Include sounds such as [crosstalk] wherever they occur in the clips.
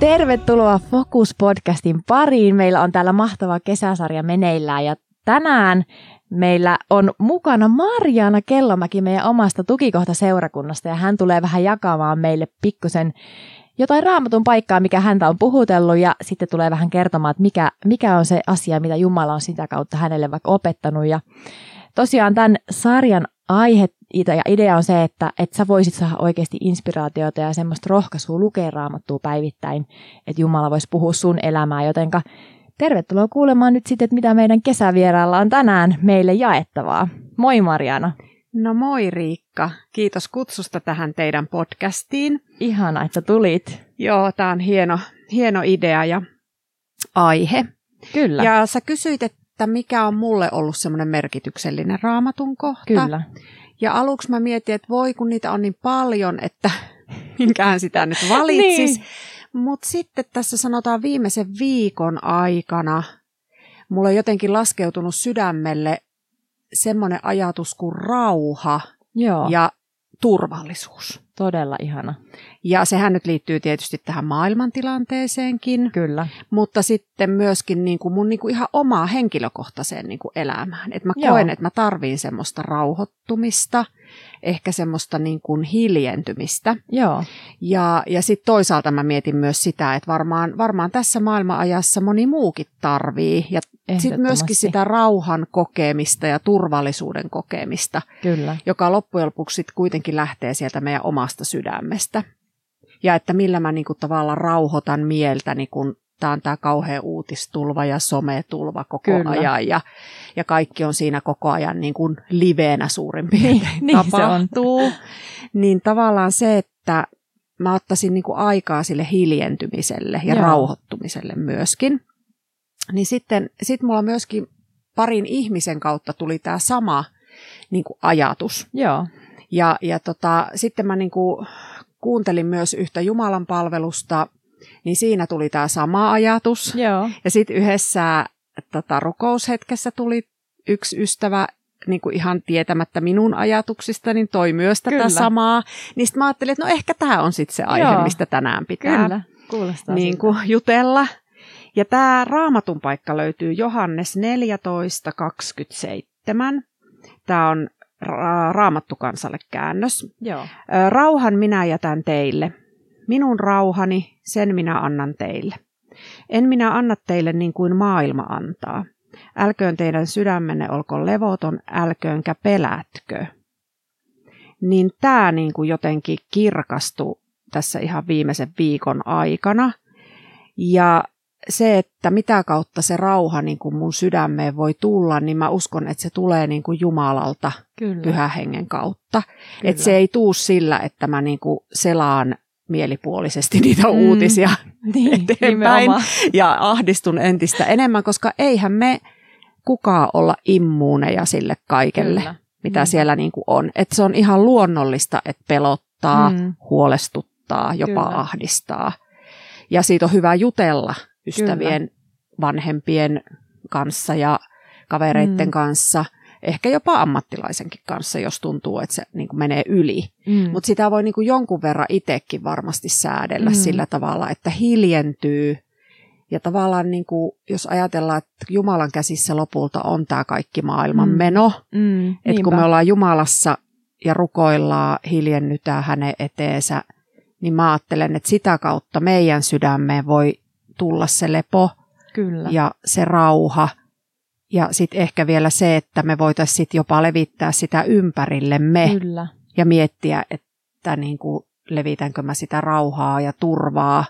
Tervetuloa Focus-podcastin pariin. Meillä on täällä mahtava kesäsarja meneillään ja tänään meillä on mukana Marjaana Kellomäki meidän omasta tukikohtaseurakunnasta ja hän tulee vähän jakamaan meille pikkusen jotain raamatun paikkaa, mikä häntä on puhutellut ja sitten tulee vähän kertomaan, että mikä, mikä on se asia, mitä Jumala on sitä kautta hänelle vaikka opettanut. Ja tosiaan tämän sarjan aihe ja idea on se, että, että sä voisit saada oikeasti inspiraatiota ja semmoista rohkaisua lukea raamattua päivittäin, että Jumala voisi puhua sun elämää, jotenka tervetuloa kuulemaan nyt sitten, että mitä meidän kesävieraalla on tänään meille jaettavaa. Moi Marjana. No moi Riikka, kiitos kutsusta tähän teidän podcastiin. Ihana, että tulit. Joo, tämä on hieno, hieno idea ja aihe. Kyllä. Ja sä kysyit, että mikä on mulle ollut semmoinen merkityksellinen raamatun kohta. Kyllä. Ja aluksi mä mietin, että voi kun niitä on niin paljon, että [laughs] minkään sitä nyt valitsis. niin. Mutta sitten tässä sanotaan viimeisen viikon aikana, mulla on jotenkin laskeutunut sydämelle semmoinen ajatus kuin rauha Joo. ja turvallisuus. Todella ihana. Ja sehän nyt liittyy tietysti tähän maailmantilanteeseenkin. Kyllä. Mutta sitten myöskin niin kuin mun niin kuin ihan omaa henkilökohtaiseen niin kuin elämään. Että mä Joo. koen, että mä tarviin semmoista rauhoittumista, ehkä semmoista niin kuin hiljentymistä. Joo. Ja, ja sitten toisaalta mä mietin myös sitä, että varmaan, varmaan tässä maailmanajassa moni muukin tarvii. Ja sitten myöskin sitä rauhan kokemista ja turvallisuuden kokemista, Kyllä. joka loppujen lopuksi sit kuitenkin lähtee sieltä meidän omasta sydämestä. Ja että millä mä niinku tavallaan rauhoitan mieltäni, kun tämä on tämä kauhea uutistulva ja sometulva koko Kyllä. ajan. Ja, ja kaikki on siinä koko ajan niin kuin liveenä suurin piirtein niin [laughs] se on. tapahtuu. niin tavallaan se, että mä ottaisin niin kuin aikaa sille hiljentymiselle ja Joo. rauhoittumiselle myöskin. Niin sitten sit mulla myöskin parin ihmisen kautta tuli tämä sama niin kuin ajatus. Joo. Ja, ja tota, sitten mä niin kuin kuuntelin myös yhtä Jumalan palvelusta, niin siinä tuli tämä sama ajatus. Joo. Ja sitten yhdessä tota, rukoushetkessä tuli yksi ystävä niin kuin ihan tietämättä minun ajatuksista, niin toi myös tätä Kyllä. samaa. Niin sitten mä ajattelin, että no ehkä tämä on sitten se aihe, Joo. mistä tänään pitää Kyllä. Kuulostaa niin kuin jutella. Ja tämä raamatun paikka löytyy Johannes 14.27. Tämä on ra- raamattu kansalle käännös. Joo. Rauhan minä jätän teille. Minun rauhani, sen minä annan teille. En minä anna teille niin kuin maailma antaa. Älköön teidän sydämenne olko levoton, älköönkä pelätkö. Niin tämä niin kuin jotenkin kirkastui tässä ihan viimeisen viikon aikana. Ja se, että mitä kautta se rauha niin kuin mun sydämeen voi tulla, niin mä uskon, että se tulee niin kuin Jumalalta Kyllä. pyhän hengen kautta. Kyllä. Että se ei tuu sillä, että mä niinku selaan mielipuolisesti [laughs] niitä Mm. uutisia [laughs] niin, eteenpäin nimenomaan. ja ahdistun entistä enemmän, koska eihän me kukaan olla immuuneja sille kaikelle, Kyllä. mitä Mm. siellä niinku on. Että se on ihan luonnollista, että pelottaa, Mm. huolestuttaa, jopa Kyllä. ahdistaa. Ja siitä on hyvä jutella ystävien, vanhempien kanssa ja kavereiden Mm. kanssa, ehkä jopa ammattilaisenkin kanssa, jos tuntuu, että se niin kuin menee yli. Mm. Mutta sitä voi niin kuin jonkun verran itsekin varmasti säädellä Mm. sillä tavalla, että hiljentyy. Ja tavallaan, niin kuin, jos ajatellaan, että Jumalan käsissä lopulta on tämä kaikki maailman Mm. meno, mm. että kun me ollaan Jumalassa ja rukoillaan, hiljennytään hänen eteensä, niin mä ajattelen, että sitä kautta meidän sydämeen voi tulla se lepo Kyllä. ja se rauha. Ja sitten ehkä vielä se, että me voitaisiin sit jopa levittää sitä ympärillemme Kyllä. ja miettiä, että niin kuin, levitänkö mä sitä rauhaa ja turvaa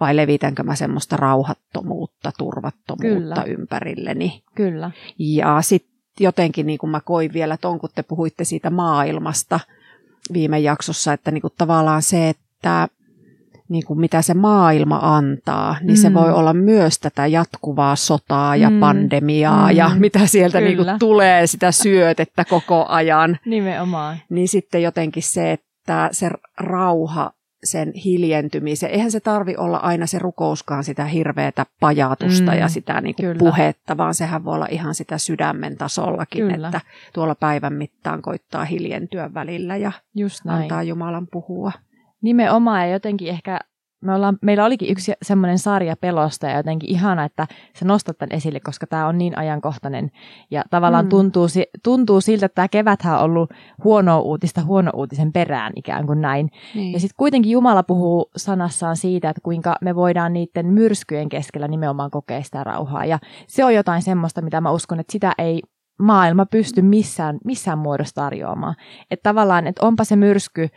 vai levitänkö mä semmoista rauhattomuutta, turvattomuutta Kyllä. ympärilleni. Kyllä. Ja sitten jotenkin niin kuin mä koin vielä ton, kun te puhuitte siitä maailmasta viime jaksossa, että niin kuin tavallaan se, että niin kuin mitä se maailma antaa, niin mm. se voi olla myös tätä jatkuvaa sotaa ja Mm. pandemiaa Mm. ja mitä sieltä niin kuin tulee sitä syötettä koko ajan. Nimenomaan. Niin sitten jotenkin se, että se rauha sen hiljentymisen. Eihän se tarvi olla aina se rukouskaan sitä hirveätä pajatusta Mm, ja sitä niin kyllä. kuin puhetta, vaan sehän voi olla ihan sitä sydämen tasollakin, Kyllä. että tuolla päivän mittaan koittaa hiljentyä välillä ja Just näin. antaa Jumalan puhua. Nimenomaan ja jotenkin ehkä me ollaan, meillä olikin yksi semmoinen sarja pelosta ja jotenkin ihana, että sä nostat tämän esille, koska tämä on niin ajankohtainen ja tavallaan mm. tuntuu, tuntuu siltä, että tämä keväthän on ollut huono uutista huono uutisen perään ikään kuin näin. Niin. Ja sitten kuitenkin Jumala puhuu sanassaan siitä, että kuinka me voidaan niiden myrskyjen keskellä nimenomaan kokea sitä rauhaa ja se on jotain semmoista, mitä mä uskon, että sitä ei maailma pysty missään, missään muodossa tarjoamaan. Että tavallaan, että onpa se myrsky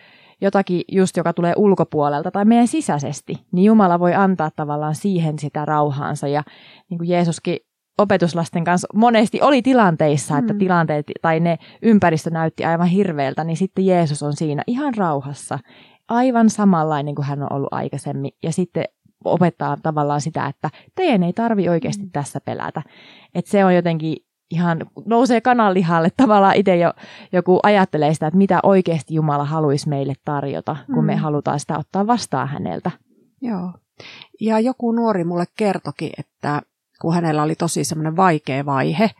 jotakin just, joka tulee ulkopuolelta tai meidän sisäisesti, niin Jumala voi antaa tavallaan siihen sitä rauhaansa. Ja niin kuin Jeesuskin opetuslasten kanssa monesti oli tilanteissa, että mm. tilanteet tai ne ympäristö näytti aivan hirveältä, niin sitten Jeesus on siinä ihan rauhassa, aivan samanlainen kuin hän on ollut aikaisemmin. Ja sitten opettaa tavallaan sitä, että teidän ei tarvi oikeasti mm. tässä pelätä. Että se on jotenkin ihan nousee kananlihalle tavallaan itse jo joku ajattelee sitä, että mitä oikeasti Jumala haluaisi meille tarjota, kun mm. me halutaan sitä ottaa vastaan häneltä. Joo. Ja joku nuori mulle kertoki, että kun hänellä oli tosi semmoinen vaikea vaihe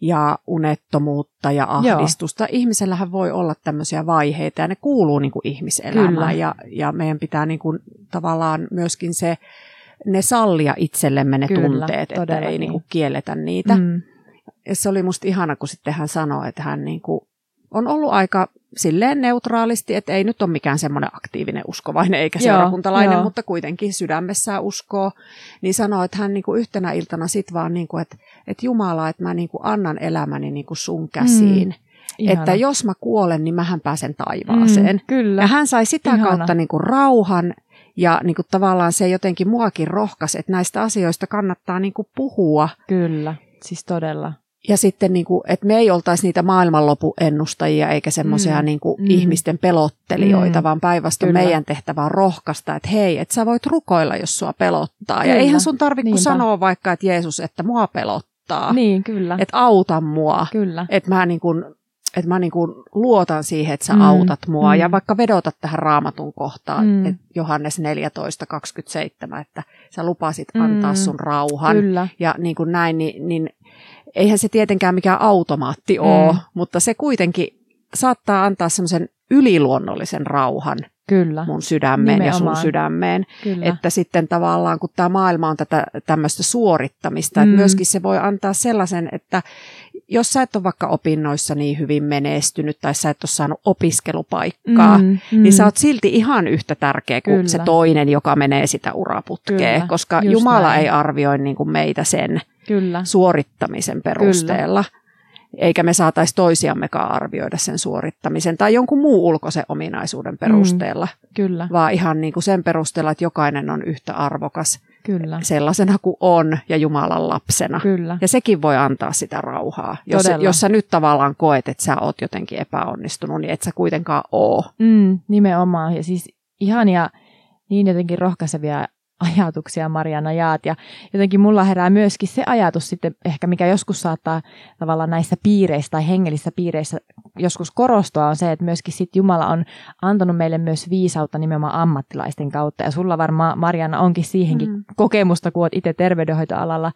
ja unettomuutta ja ahdistusta. Joo. Ihmisellähän voi olla tämmöisiä vaiheita ja ne kuuluu niin kuin ihmiselämään ja, ja meidän pitää niin kuin tavallaan myöskin se, ne sallia itsellemme ne Kyllä, tunteet, että ei niin kuin kielletä niitä. Mm se oli musta ihana, kun sitten hän sanoi, että hän niin kuin on ollut aika silleen neutraalisti, että ei nyt ole mikään semmoinen aktiivinen uskovainen eikä seurakuntalainen, joo, mutta kuitenkin sydämessään uskoo, niin sanoi, että hän niin kuin yhtenä iltana sitten vaan, niin kuin, että, että Jumala, että mä niin kuin annan elämäni niin kuin sun käsiin. Mm. Ihana. Että jos mä kuolen, niin mähän pääsen taivaaseen. Mm, kyllä. Ja hän sai sitä Ihana. kautta niin kuin rauhan ja niin kuin tavallaan se jotenkin muakin rohkaisi, että näistä asioista kannattaa niin kuin puhua. Kyllä, siis todella ja sitten, niin kuin, että me ei oltaisi niitä maailmanlopuennustajia eikä semmoisia mm. niin mm. ihmisten pelottelijoita, mm. vaan päinvastoin meidän tehtävä on rohkaista, että hei, että sä voit rukoilla, jos sua pelottaa. Kyllä. Ja eihän sun tarvitse sanoa vaikka, että Jeesus, että mua pelottaa. Niin, kyllä. Että auta mua. Kyllä. Että mä niin kuin, että mä niin kuin luotan siihen, että sä mm. autat mua. Mm. Ja vaikka vedotat tähän raamatun kohtaan, mm. että Johannes 14.27, että sä lupasit antaa mm. sun rauhan. Kyllä. Ja niin kuin näin, niin, niin eihän se tietenkään mikään automaatti ole, mm. mutta se kuitenkin saattaa antaa semmoisen yliluonnollisen rauhan Kyllä. mun sydämeen Nimenomaan. ja sun sydämeen. Kyllä. Että sitten tavallaan, kun tämä maailma on tätä tämmöistä suorittamista, mm. että myöskin se voi antaa sellaisen, että jos sä et ole vaikka opinnoissa niin hyvin menestynyt tai sä et ole saanut opiskelupaikkaa, mm, mm. niin sä oot silti ihan yhtä tärkeä kuin Kyllä. se toinen, joka menee sitä uraputkea, Kyllä, koska Jumala näin. ei arvioi niin kuin meitä sen Kyllä. suorittamisen perusteella. Kyllä eikä me saataisi toisiammekaan arvioida sen suorittamisen tai jonkun muun ulkoisen ominaisuuden perusteella, mm, kyllä. vaan ihan niin kuin sen perusteella, että jokainen on yhtä arvokas kyllä. sellaisena kuin on ja Jumalan lapsena. Kyllä. Ja sekin voi antaa sitä rauhaa. Jos, jos sä nyt tavallaan koet, että sä oot jotenkin epäonnistunut, niin et sä kuitenkaan oo. Mm, nimenomaan. Ja siis ihania, niin jotenkin rohkaisevia ajatuksia Mariana jaat. Ja jotenkin mulla herää myöskin se ajatus sitten ehkä, mikä joskus saattaa tavallaan näissä piireissä tai hengellisissä piireissä joskus korostua, on se, että myöskin sit Jumala on antanut meille myös viisautta nimenomaan ammattilaisten kautta. Ja sulla varmaan Mariana onkin siihenkin mm. kokemusta, kun olet itse terveydenhoitoalalla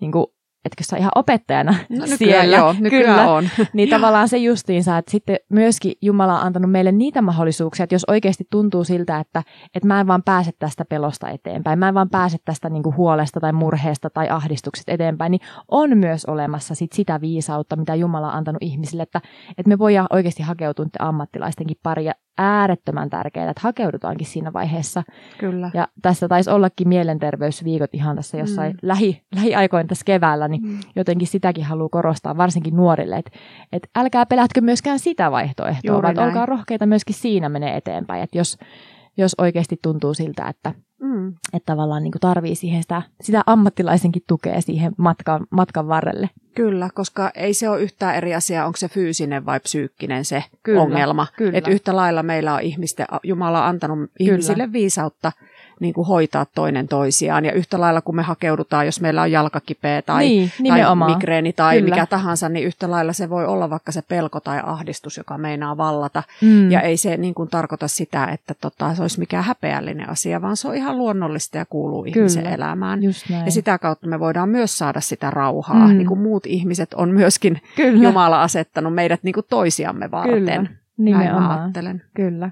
niin kuin etkö sä ihan opettajana no, siellä. Joo, Kyllä. on. [laughs] niin tavallaan se justiinsa, että sitten myöskin Jumala on antanut meille niitä mahdollisuuksia, että jos oikeasti tuntuu siltä, että, että mä en vaan pääse tästä pelosta eteenpäin, mä en vaan pääse tästä niin kuin huolesta tai murheesta tai ahdistuksesta eteenpäin, niin on myös olemassa sit sitä viisautta, mitä Jumala on antanut ihmisille, että, että me voidaan oikeasti hakeutua ammattilaistenkin pari ja äärettömän tärkeää, että hakeudutaankin siinä vaiheessa. Kyllä. Ja tässä taisi ollakin mielenterveysviikot ihan tässä jossain mm. lähi, lähiaikoin tässä keväällä, niin mm. jotenkin sitäkin haluaa korostaa, varsinkin nuorille, että, että älkää pelätkö myöskään sitä vaihtoehtoa, Juuri vaan olkaa rohkeita myöskin siinä menee eteenpäin, että jos, jos oikeasti tuntuu siltä, että, mm. että tavallaan niin tarvii siihen sitä, sitä ammattilaisenkin tukea siihen matkan, matkan varrelle. Kyllä, koska ei se ole yhtään eri asia, onko se fyysinen vai psyykkinen se kyllä, ongelma. Kyllä. Et yhtä lailla meillä on ihmisten, Jumala on antanut kyllä. ihmisille viisautta niin kuin hoitaa toinen toisiaan. Ja yhtä lailla kun me hakeudutaan, jos meillä on jalkakipeä tai, niin, tai migreeni tai Kyllä. mikä tahansa, niin yhtä lailla se voi olla vaikka se pelko tai ahdistus, joka meinaa vallata. Mm. Ja ei se niin kuin tarkoita sitä, että tota, se olisi mikään häpeällinen asia, vaan se on ihan luonnollista ja kuuluu Kyllä. ihmisen elämään. Ja sitä kautta me voidaan myös saada sitä rauhaa, mm. niin kuin muut ihmiset on myöskin Kyllä. Jumala asettanut meidät niin kuin toisiamme varten. Kyllä, nimenomaan. Kyllä.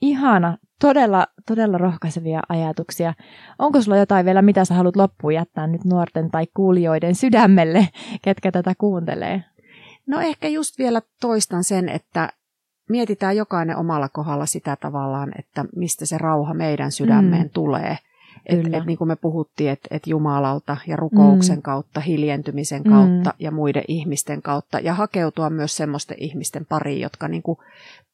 Ihana todella, todella rohkaisevia ajatuksia. Onko sulla jotain vielä, mitä sä haluat loppuun jättää nyt nuorten tai kuulijoiden sydämelle, ketkä tätä kuuntelee? No ehkä just vielä toistan sen, että mietitään jokainen omalla kohdalla sitä tavallaan, että mistä se rauha meidän sydämeen mm. tulee. Että et, niin kuin me puhuttiin, että et Jumalalta ja rukouksen mm. kautta, hiljentymisen kautta mm. ja muiden ihmisten kautta. Ja hakeutua myös semmoisten ihmisten pariin, jotka niin kuin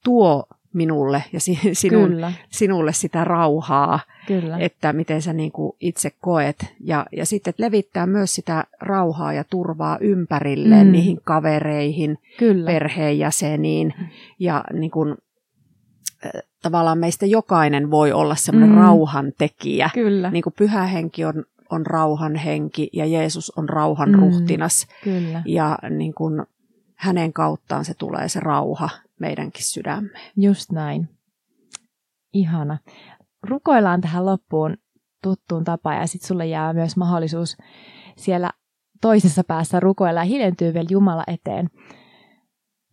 tuo minulle ja [laughs] sinun, Kyllä. sinulle sitä rauhaa, Kyllä. että miten sä niin kuin itse koet. Ja, ja sitten että levittää myös sitä rauhaa ja turvaa ympärille mm. niihin kavereihin, Kyllä. perheenjäseniin. Ja niin kuin, tavallaan meistä jokainen voi olla semmoinen mm. rauhantekijä. Kyllä. Niin kuin pyhä henki on, on rauhan henki ja Jeesus on rauhan mm. ruhtinas. Kyllä. Ja niin kuin, hänen kauttaan se tulee se rauha meidänkin sydämeen. Just näin. Ihana. Rukoillaan tähän loppuun tuttuun tapaan ja sitten sulle jää myös mahdollisuus siellä toisessa päässä rukoilla ja hiljentyy vielä Jumala eteen.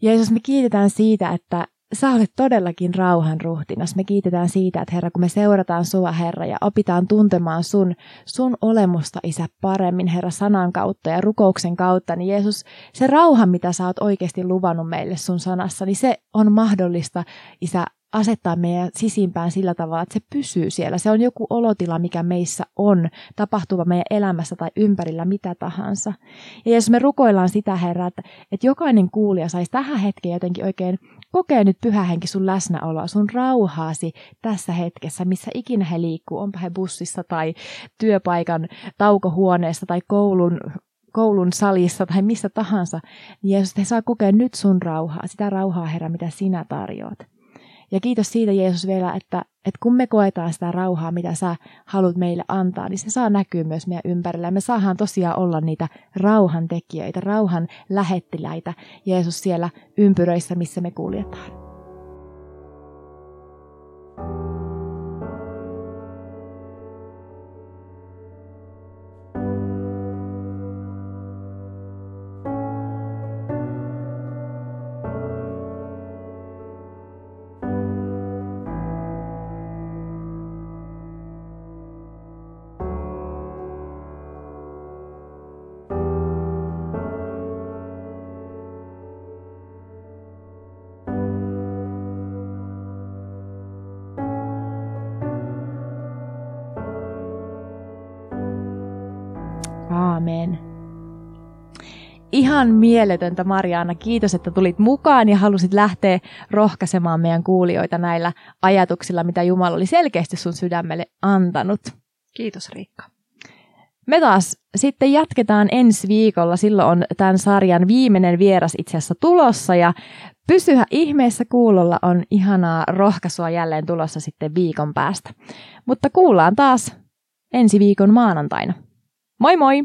Jeesus, me kiitetään siitä, että sä olet todellakin rauhan ruhtinas. Me kiitetään siitä, että Herra, kun me seurataan sua, Herra, ja opitaan tuntemaan sun, sun olemusta, Isä, paremmin, Herra, sanan kautta ja rukouksen kautta, niin Jeesus, se rauha, mitä sä oot oikeasti luvannut meille sun sanassa, niin se on mahdollista, Isä, asettaa meidän sisimpään sillä tavalla, että se pysyy siellä. Se on joku olotila, mikä meissä on, tapahtuva meidän elämässä tai ympärillä mitä tahansa. Ja jos me rukoillaan sitä, Herra, että, että jokainen kuulija saisi tähän hetkeen jotenkin oikein kokea nyt pyhähenki sun läsnäoloa, sun rauhaasi tässä hetkessä, missä ikinä he liikkuu, onpa he bussissa tai työpaikan taukohuoneessa tai koulun koulun salissa tai missä tahansa, niin Jeesus, he saa kokea nyt sun rauhaa, sitä rauhaa, Herra, mitä sinä tarjoat. Ja kiitos siitä Jeesus vielä, että, että kun me koetaan sitä rauhaa, mitä sä haluat meille antaa, niin se saa näkyä myös meidän ympärillä. Me saadaan tosiaan olla niitä rauhan tekijöitä, rauhan lähettiläitä Jeesus siellä ympyröissä, missä me kuljetaan. Ihan mieletöntä Mariana. Kiitos, että tulit mukaan ja halusit lähteä rohkaisemaan meidän kuulijoita näillä ajatuksilla, mitä Jumala oli selkeästi sun sydämelle antanut. Kiitos Riikka. Me taas sitten jatketaan ensi viikolla. Silloin on tämän sarjan viimeinen vieras itse asiassa tulossa ja pysyhä ihmeessä kuulolla on ihanaa rohkaisua jälleen tulossa sitten viikon päästä. Mutta kuullaan taas ensi viikon maanantaina. Moi moi!